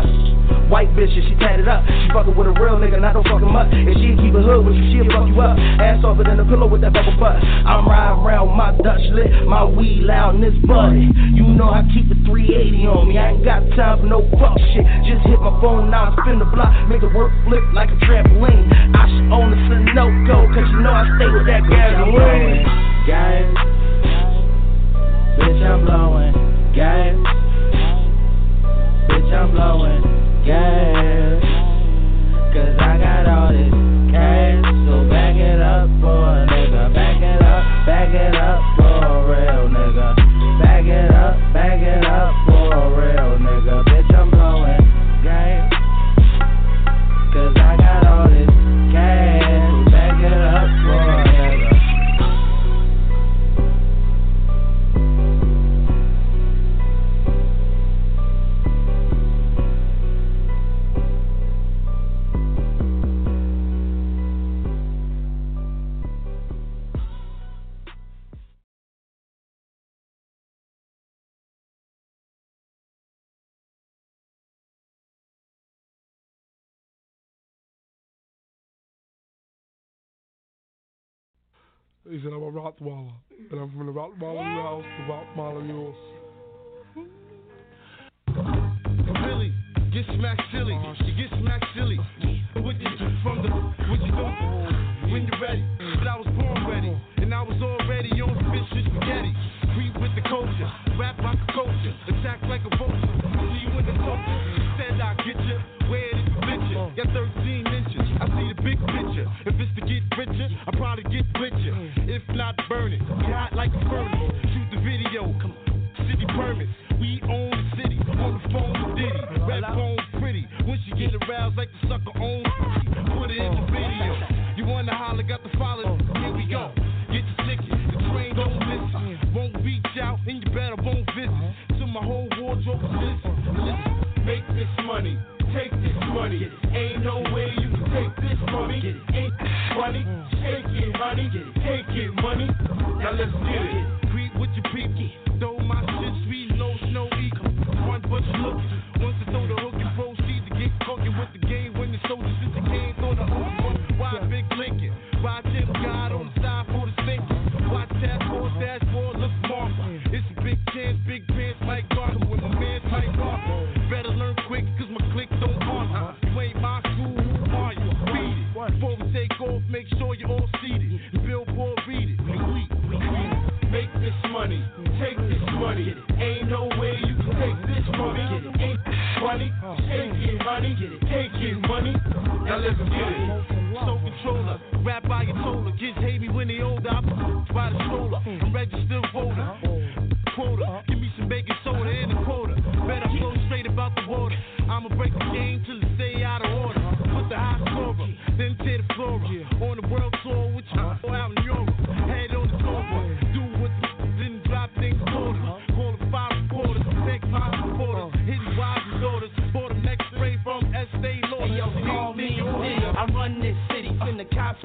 White bitch, and she tatted up. She fucking with a real nigga, not no fucking mutt. And she keep a hood with you, she'll fuck you up. Ass off in the pillow with that bubble butt. I'm riding around my Dutch lit, my weed loud and this buddy. You know I keep the 380 on me. I ain't got time for no fuck shit. Just hit my phone now, spin the block, make the work flip like a trampoline. I should own a Sunoco, cause you know I stay with that gasoline. Gas. Bitch, I'm blowing gas. Bitch, I'm blowing gas. Cause I got all this cash. So back it up for a nigga. Back it up, back it up He said, I'm a Rottweiler. And I'm from the Rottweiler house, the Rottweiler yours. Billy, get smacked silly. You get smacked silly. What you do from the what you do when you're ready. But I was born ready, and I was already on fish and spaghetti. Creep with the culture, rap like a culture, attack like a vulture. See you in the culture. Said I get you, where did you picture? Got 13 big picture. If it's to get richer, I probably get richer. If not, burn it. Get hot like a furnace. Shoot the video. Come on. City permits. We own the city. On the phone with Diddy. red on pretty. When she get aroused like the sucker on, put it in the video. You wanna holler, got the follow. Here we go. Get your ticket. The train don't miss. Won't reach out and you better won't visit. To my whole wardrobe, listen, listen. Make this money. Take this money. Ain't no way you Take this money, me. Ain't funny. Shake it, honey. Take it, money. Now let's get it. Creep with your peep. Throw my shit sweet, low snow eagle. One but you look. Once I throw the hook, you proceed to get cooking with the game when the soldiers in the game. now let's get it. So controller, rap by your toller. Gets heavy when they older. I'm by the stroller. I'm registered I run this city, finna cops